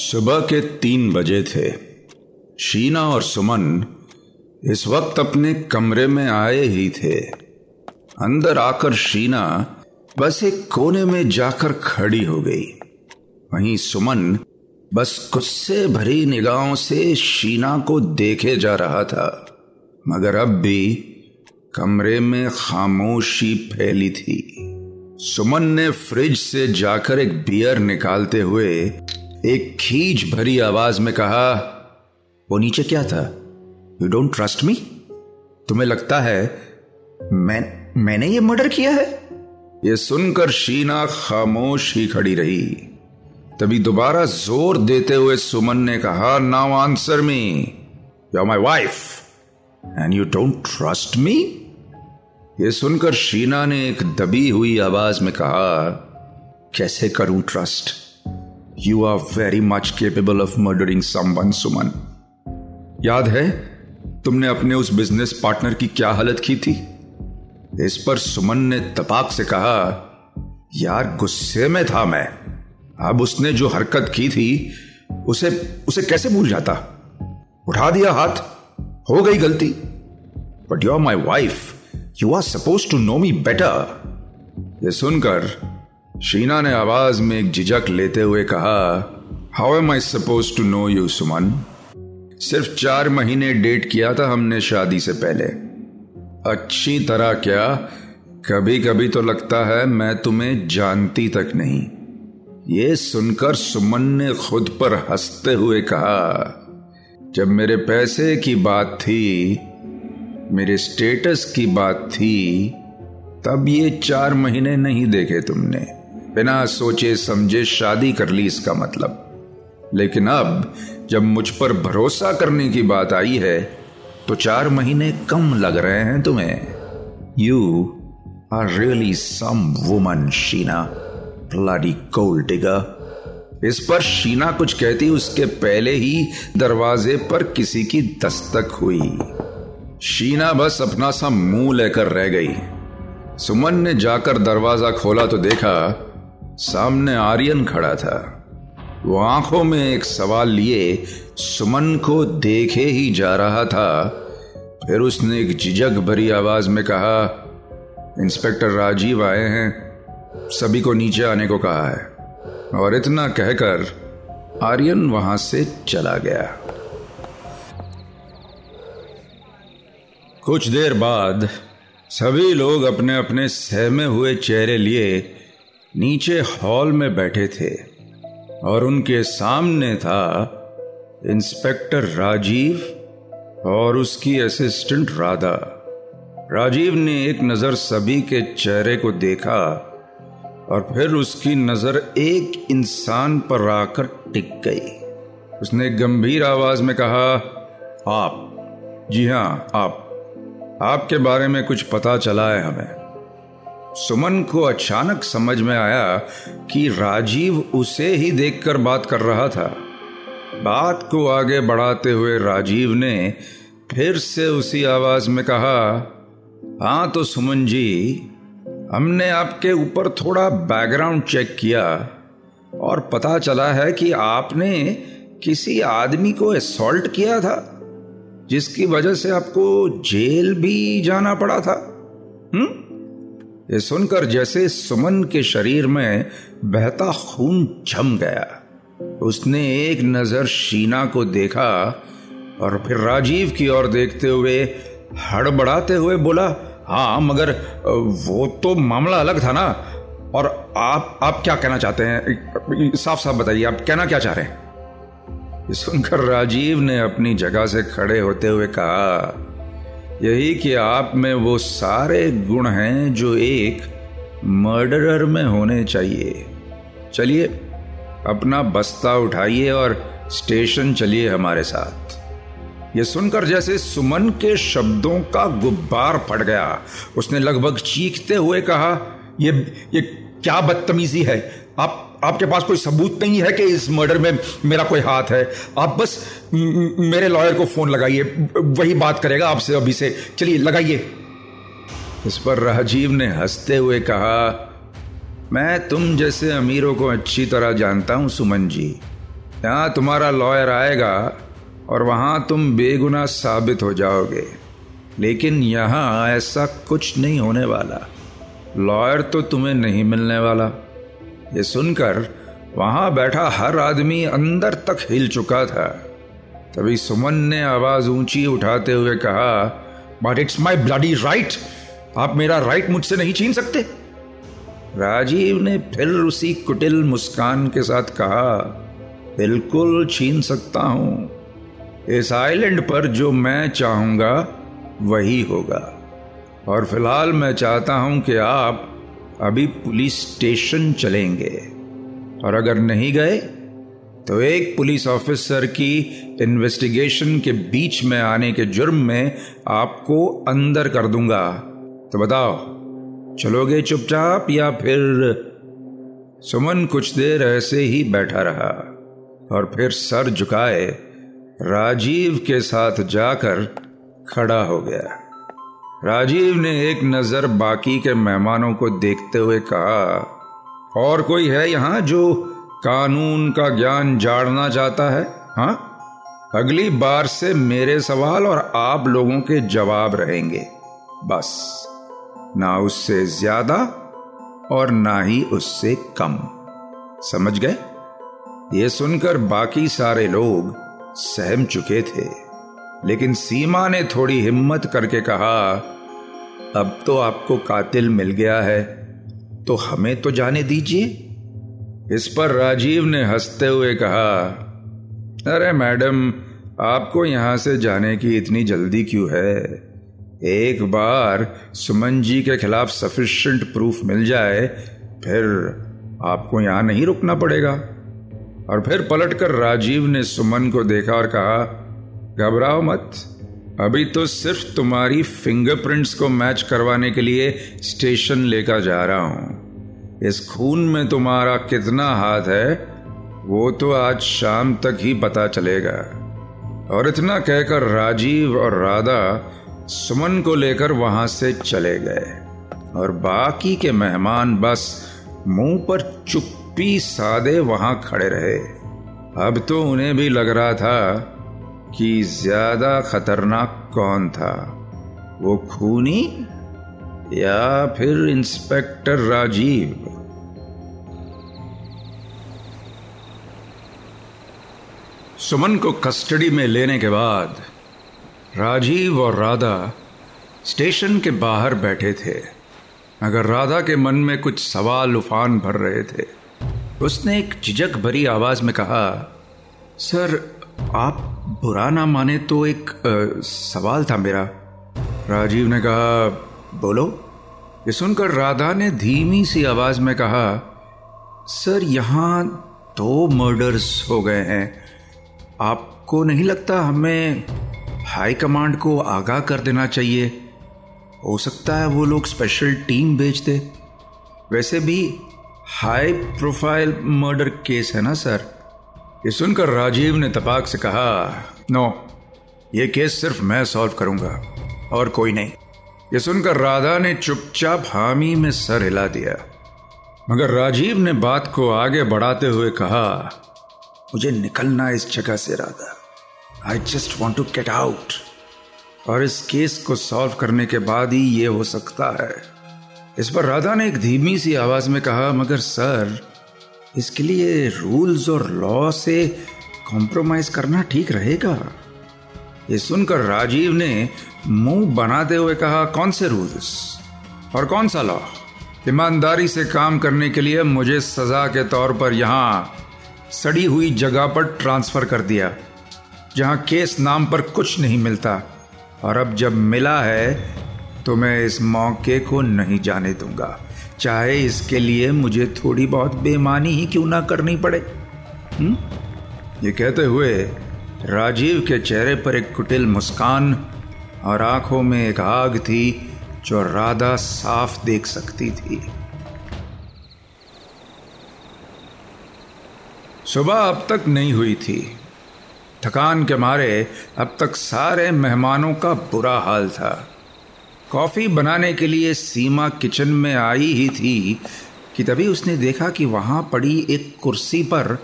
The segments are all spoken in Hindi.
सुबह के तीन बजे थे। शीना और सुमन इस वक्त अपने कमरे में आए ही थे। अंदर आकर शीना बस एक कोने में जाकर खड़ी हो गई। वहीं सुमन बस गुस्से भरी निगाहों से शीना को देखे जा रहा था। मगर अब भी कमरे में खामोशी फैली थी। सुमन ने फ्रिज से जाकर एक बियर निकालते हुए एक खींच भरी आवाज़ में कहा, वो नीचे क्या था? यू डोंट ट्रस्ट मी तुम्हें लगता है मैं, मैंने ये मर्डर किया है? ये सुनकर शीना खामोश ही खड़ी रही। तभी दोबारा ज़ोर देते हुए सुमन ने कहा now answer me you my wife and you don't trust me ये सुनकर शीना ने एक दबी हुई आवाज़ में कहा, कैसे करूँ trust you are very much capable of murdering someone Suman याद है, तुमने अपने उस बिज़नेस पार्टनर की क्या हालत की थी? इस पर सुमन ने तपाक से कहा, यार, गुस्से में था मैं। अब उसने जो हरकत की थी, उसे उसे कैसे भूल जाता? उठा दिया हाथ, हो गई गलती। But you are my wife you are suppose to know me better यह सुनकर शीना ने आवाज़ में एक झिझक लेते हुए कहा how am I suppose to know you Suman सिर्फ़ चार महीने डेट किया था हमने शादी से पहले। अच्छी तरह क्या? कभी कभी तो लगता है मैं तुम्हें जानती तक नहीं। ये सुनकर सुमन ने खुद पर हँसते हुए कहा, जब मेरे पैसे की बात थी, मेरे स्टेटस की बात थी, तब ये चार महीने नहीं देखे तुमने। बिना सोचे समझे शादी कर ली इसका मतलब। लेकिन अब, जब मुझ पर भरोसा करने की बात आई है तो चार महीने कम लग रहे हैं तुम्हें। You are really some woman Sheena bloody digger इस पर शीना कुछ कहती, उसके पहले ही दरवाजे पर किसी की दस्तक हुई। शीना बस अपना सा मुँह लेकर रह गई। सुमन ने जाकर दरवाज़ा खोला तो देखा सामने आर्यन खड़ा था। वो आँखों में एक सवाल लिए, सुमन को देखे ही जा रहा था। फिर उसने एक झिझक भरी आवाज़ में कहा, इंस्पेक्टर राजीव आए हैं। सभी को नीचे आने को कहा है। और इतना कहकर आर्यन वहाँ से चला गया। कुछ देर बाद सभी लोग अपने अपने सहमे हुए चेहरे लिए नीचे हॉल में बैठे थे और उनके सामने था इंस्पेक्टर राजीव और उसकी असिस्टेंट राधा। राजीव ने एक नज़र सभी के चेहरे को देखा और फिर उसकी नज़र एक इंसान पर आकर टिक गई। उसने गंभीर आवाज़ में कहा, आप, जी हाँ, आप, आपके बारे में कुछ पता चला है हमें। सुमन को अचानक समझ में आया कि राजीव उसे ही देखकर बात कर रहा था। बात को आगे बढ़ाते हुए राजीव ने फिर से उसी आवाज़ में कहा हाँ तो सुमन जी, हमने आपके ऊपर थोड़ा बैकग्राउंड चेक किया और पता चला है कि आपने किसी आदमी को असॉल्ट किया था, जिसकी वजह से आपको जेल भी जाना पड़ा था। हम्म? ये सुनकर जैसे सुमन के शरीर में बहता खून जम गया। उसने एक नज़र शीना को देखा और फिर राजीव की ओर देखते हुए हड़बड़ाते हुए बोला हाँ मगर वो तो मामला अलग था ना। और आप आप क्या कहना चाहते हैं? साफ़ साफ़ बताइए, आप कहना क्या चाह रहे हैं? सुनकर राजीव ने अपनी जगह से खड़े होते हुए कहा यही कि आप में वो सारे गुण हैं जो एक मर्डरर में होने चाहिए। चलिए, अपना बस्ता उठाइए और स्टेशन चलिए हमारे साथ। ये सुनकर जैसे सुमन के शब्दों का गुब्बार फट गया। उसने लगभग चीखते हुए कहा, ये ये क्या बदतमीजी है? आप, आपके पास कोई सबूत नहीं है कि इस मर्डर में मेरा कोई हाथ है? आप बस मेरे लॉयर को फ़ोन लगाइए, वही बात करेगा आपसे अभी से। चलिए, लगाइए। इस पर राजीव ने हँसते हुए कहा, मैं तुम जैसे अमीरों को अच्छी तरह जानता हूँ, सुमन जी। यहाँ तुम्हारा लॉयर आएगा और वहाँ तुम बेगुना साबित हो जाओगे। लेकिन यहाँ ऐसा कुछ नहीं होने वाला। लॉयर तो तुम्हें नहीं मिलने वाला। ये सुनकर वहाँ बैठा हर आदमी अंदर तक हिल चुका था। तभी सुमन ने आवाज़ ऊँची उठाते हुए कहा but it's my bloody right आप मेरा राइट मुझसे नहीं छीन सकते. राजीव ने फिर उसी कुटिल मुस्कान के साथ कहा, बिल्कुल छीन सकता हूँ। इस आइलैंड पर जो मैं चाहूँगा, वही होगा। और फ़िलहाल मैं चाहता हूँ कि आप अभी पुलिस स्टेशन चलेंगे। और अगर नहीं गए तो एक पुलिस ऑफिसर की इन्वेस्टिगेशन के बीच में आने के जुर्म में आपको अंदर कर दूँगा। तो बताओ, चलोगे चुपचाप या फिर सुमन कुछ देर ऐसे ही बैठा रहा और फिर सर झुकाए, राजीव के साथ जाकर खड़ा हो गया। राजीव ने एक नज़र बाकी के मेहमानों को देखते हुए कहा, और कोई है यहाँ जो कानून का ज्ञान जाड़ना चाहता है? हाँ? अगली बार से मेरे सवाल और आप लोगों के जवाब रहेंगे। बस, ना उससे ज़्यादा और ना ही उससे कम। समझ गए? ये सुनकर बाकी सारे लोग सहम चुके थे। लेकिन सीमा ने थोड़ी हिम्मत करके कहा, अब तो आपको कातिल मिल गया है तो हमें तो जाने दीजिए। इस पर राजीव ने हँसते हुए कहा, अरे मैडम, आपको यहाँ से जाने की इतनी जल्दी क्यों है? एक बार सुमन जी के खिलाफ सफिशिएंट प्रूफ मिल जाए, फिर आपको यहाँ नहीं रुकना पड़ेगा। और फिर पलटकर राजीव ने सुमन को देखा और कहा घबराओ मत। अभी तो सिर्फ़ तुम्हारी फिंगरप्रिंट्स को मैच करवाने के लिए स्टेशन लेकर जा रहा हूँ। इस खून में तुम्हारा कितना हाथ है, वो तो आज शाम तक ही पता चलेगा। और इतना कहकर राजीव और राधा सुमन को लेकर वहाँ से चले गए। और बाकी के मेहमान बस मुँह पर चुप्पी सादे वहाँ खड़े रहे। अब तो उन्हें भी लग रहा था कि ज़्यादा खतरनाक कौन था? वो खूनी या फिर इंस्पेक्टर राजीव? सुमन को कस्टडी में लेने के बाद राजीव और राधा स्टेशन के बाहर बैठे थे। अगर राधा के मन में कुछ सवाल उफान भर रहे थे, उसने एक झिझक भरी आवाज़ में कहा, सर, आप बुरा ना माने तो एक आ, सवाल था मेरा। राजीव ने कहा बोलो। ये सुनकर राधा ने धीमी सी आवाज़ में कहा सर यहाँ दो मर्डर्स हो गए हैं। आपको नहीं लगता हमें हाई कमांड को आगाह कर देना चाहिए? हो सकता है वो लोग स्पेशल टीम भेज दे। वैसे भी हाई प्रोफ़ाइल मर्डर केस है ना सर? ये सुनकर राजीव ने तपाक से कहा, नो, ये केस सिर्फ़ मैं सॉल्व करूँगा, और कोई नहीं. ये सुनकर राधा ने चुपचाप हामी में सर हिला दिया। मगर राजीव ने बात को आगे बढ़ाते हुए कहा, मुझे निकलना इस जगह से, Radha. I just want to get out और इस केस को सॉल्व करने के बाद ही ये हो सकता है। इस पर राधा ने एक धीमी सी आवाज़ में कहा, मगर सर इसके लिए रूल्स और लॉ से कॉम्प्रोमाइज करना ठीक रहेगा। ये सुनकर राजीव ने मुँह बनाते हुए कहा, कौन से रूल्स और कौन सा लॉ ईमानदारी से काम करने के लिए मुझे सजा के तौर पर यहाँ सड़ी हुई जगह पर ट्रांसफ़र कर दिया, जहाँ केस नाम पर कुछ नहीं मिलता। और अब जब मिला है तो मैं इस मौके को नहीं जाने दूँगा। चाहे इसके लिए मुझे थोड़ी बहुत बेमानी ही क्यों ना करनी पड़े। हुँ? ये कहते हुए राजीव के चेहरे पर एक कुटिल मुस्कान और आँखों में एक आग थी जो राधा साफ़ देख सकती थी। सुबह अब तक नहीं हुई थी। थकान के मारे अब तक सारे मेहमानों का बुरा हाल था। कॉफ़ी बनाने के लिए सीमा किचन में आई ही थी कि तभी उसने देखा कि वहाँ पड़ी एक कुर्सी पर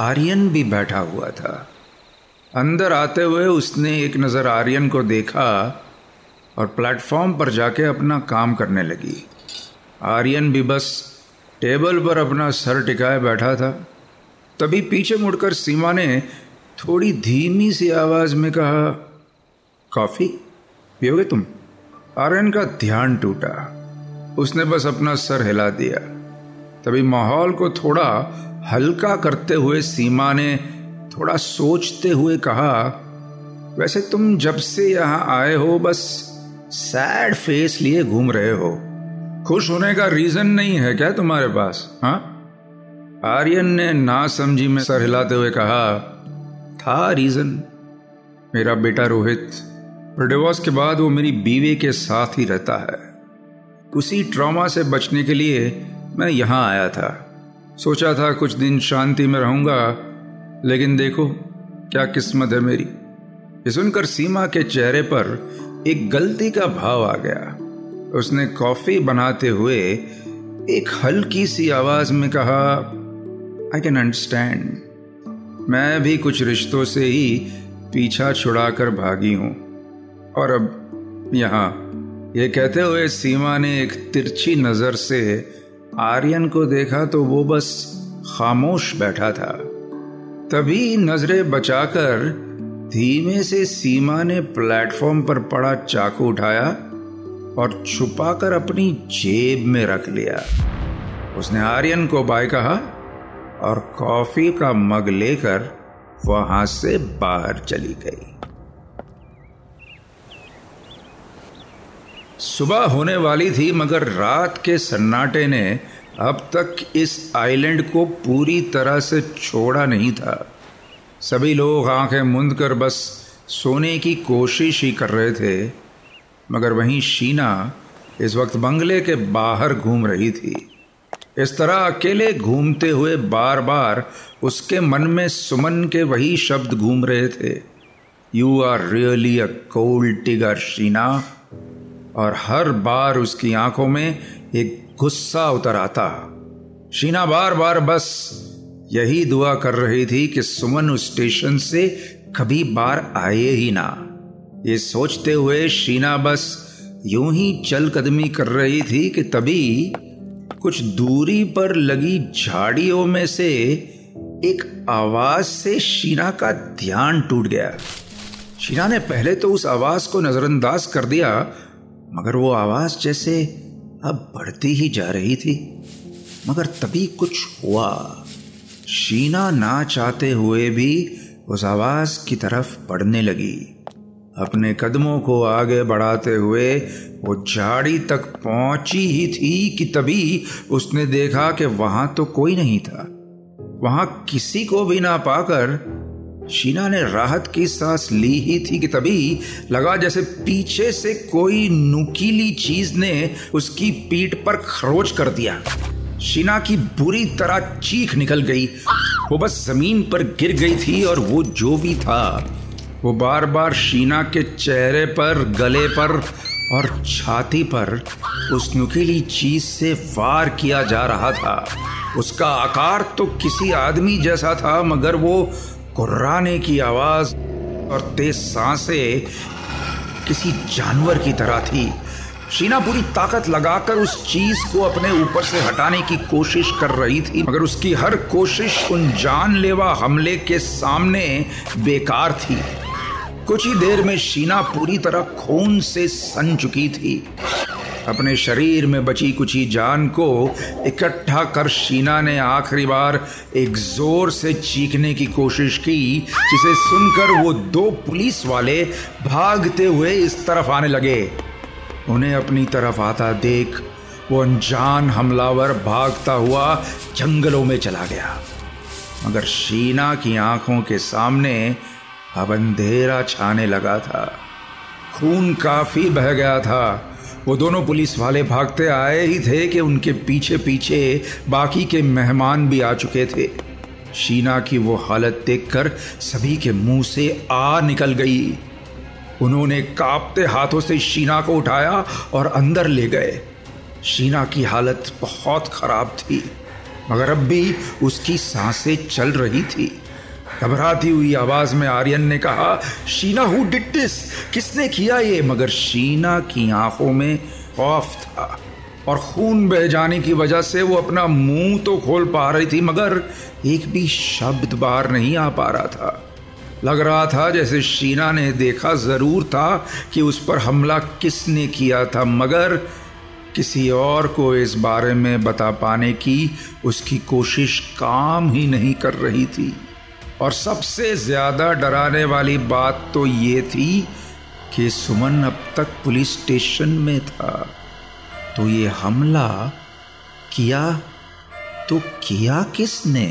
आर्यन भी बैठा हुआ था। अंदर आते हुए उसने एक नज़र आर्यन को देखा और प्लेटफॉर्म पर जाके अपना काम करने लगी। आर्यन भी बस टेबल पर अपना सर टिकाए बैठा था। तभी पीछे मुड़कर सीमा ने थोड़ी धीमी सी आवाज़ में कहा, कॉफ़ी पियोगे तुम? आर्यन का ध्यान टूटा। उसने बस अपना सर हिला दिया। तभी माहौल को थोड़ा हल्का करते हुए सीमा ने थोड़ा सोचते हुए कहा, वैसे तुम जब से यहाँ आए हो, बस सैड फेस लिए घूम रहे हो। खुश होने का रीजन नहीं है क्या तुम्हारे पास हाँ? आर्यन ने ना समझी में सर हिलाते हुए कहा, था रीजन। मेरा बेटा रोहित डिवोर्स के बाद वो मेरी बीवी के साथ ही रहता है। उसी ट्रॉमा से बचने के लिए मैं यहाँ आया था। सोचा था कुछ दिन शांति में रहूँगा, लेकिन देखो, क्या किस्मत है मेरी। ये सुनकर सीमा के चेहरे पर एक गलती का भाव आ गया। उसने कॉफ़ी बनाते हुए एक हल्की सी आवाज़ में कहा आई कैन अंडरस्टैंड मैं भी कुछ रिश्तों से ही पीछा छुड़ाकर भागी हूँ। और अब यहाँ। ये कहते हुए सीमा ने एक तिरछी नज़र से आर्यन को देखा तो वो बस खामोश बैठा था। तभी नज़रें बचाकर धीमे से सीमा ने प्लेटफॉर्म पर पड़ा चाकू उठाया और छुपाकर अपनी जेब में रख लिया। उसने आर्यन को बाय कहा और कॉफ़ी का मग लेकर वहाँ से बाहर चली गई। सुबह होने वाली थी, मगर रात के सन्नाटे ने अब तक इस आइलैंड को पूरी तरह से छोड़ा नहीं था। सभी लोग आँखें मुंद कर बस सोने की कोशिश ही कर रहे थे, मगर वहीं शीना इस वक्त बंगले के बाहर घूम रही थी। इस तरह अकेले घूमते हुए बार बार उसके मन में सुमन के वही शब्द घूम रहे थे। You are really a cold tiger Sheena और हर बार उसकी आँखों में एक गुस्सा उतर आता। शीना बार बार बस यही दुआ कर रही थी कि सुमन उस स्टेशन से कभी बार आए ही ना। ये सोचते हुए शीना बस यूँ ही चल कदमी कर रही थी कि तभी कुछ दूरी पर लगी झाड़ियों में से एक आवाज़ से शीना का ध्यान टूट गया। शीना ने पहले तो उस आवाज़ को नजरअंदाज कर दिया मगर वो आवाज़ जैसे अब बढ़ती ही जा रही थी। मगर तभी कुछ हुआ। शीना ना चाहते हुए भी उस आवाज़ की तरफ़ बढ़ने लगी। अपने कदमों को आगे बढ़ाते हुए वो झाड़ी तक पहुँची ही थी कि तभी उसने देखा कि वहाँ तो कोई नहीं था। वहाँ किसी को भी ना पाकर शीना ने राहत की सांस ली ही थी कि तभी लगा जैसे पीछे से कोई नुकीली चीज़ ने उसकी पीठ पर खरोच कर दिया। शीना की बुरी तरह चीख निकल गई। वो बस ज़मीन पर गिर गई थी और वो जो भी था, वो बार बार शीना के चेहरे पर, गले पर और छाती पर उस नुकीली चीज़ से वार किया जा रहा था। उसका आकार तो किसी आदमी जैसा था, मगर वो कुर्राने की आवाज़ और तेज साँसें किसी जानवर की तरह थी। शीना पूरी ताकत लगाकर उस चीज़ को अपने ऊपर से हटाने की कोशिश कर रही थी, मगर उसकी हर कोशिश उन जानलेवा हमले के सामने बेकार थी। कुछ ही देर में शीना पूरी तरह खून से सन चुकी थी। अपने शरीर में बची कुची जान को इकट्ठा कर शीना ने आखिरी बार एक ज़ोर से चीखने की कोशिश की, जिसे सुनकर वो दो पुलिस वाले भागते हुए इस तरफ़ आने लगे। उन्हें अपनी तरफ़ आता देख वो अनजान हमलावर भागता हुआ जंगलों में चला गया। मगर शीना की आँखों के सामने अब अंधेरा छाने लगा था। खून काफ़ी बह गया था। वो दोनों पुलिस वाले भागते आए ही थे कि उनके पीछे पीछे बाकी के मेहमान भी आ चुके थे। शीना की वो हालत देखकर सभी के मुँह से आ निकल गई। उन्होंने कांपते हाथों से शीना को उठाया और अंदर ले गए। शीना की हालत बहुत खराब थी, मगर अब भी उसकी साँसें चल रही थी। घबराती हुई आवाज़ में आर्यन ने कहा, शीना हु डिड दिस किसने किया ये? मगर शीना की आँखों में खौफ था और खून बह जाने की वजह से वो अपना मुँह तो खोल पा रही थी, मगर एक भी शब्द बाहर नहीं आ पा रहा था। लग रहा था जैसे शीना ने देखा ज़रूर था कि उस पर हमला किसने किया था, मगर किसी और को इस बारे में बता पाने की उसकी कोशिश काम ही नहीं कर रही थी। और सबसे ज़्यादा डराने वाली बात तो ये थी कि सुमन अब तक पुलिस स्टेशन में था। तो ये हमला किया तो किया किसने?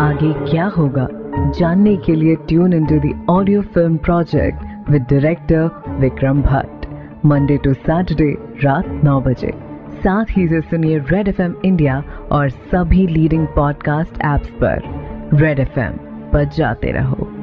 आगे क्या होगा? जानने के लिए tune in to audio film project with director Vikram Bhatt Monday to Saturday रात नौ बजे। साथ ही से सुनिए रेड एफएम इंडिया और सभी लीडिंग पॉडकास्ट एप्स पर। रेड एफएम पर जाते रहो।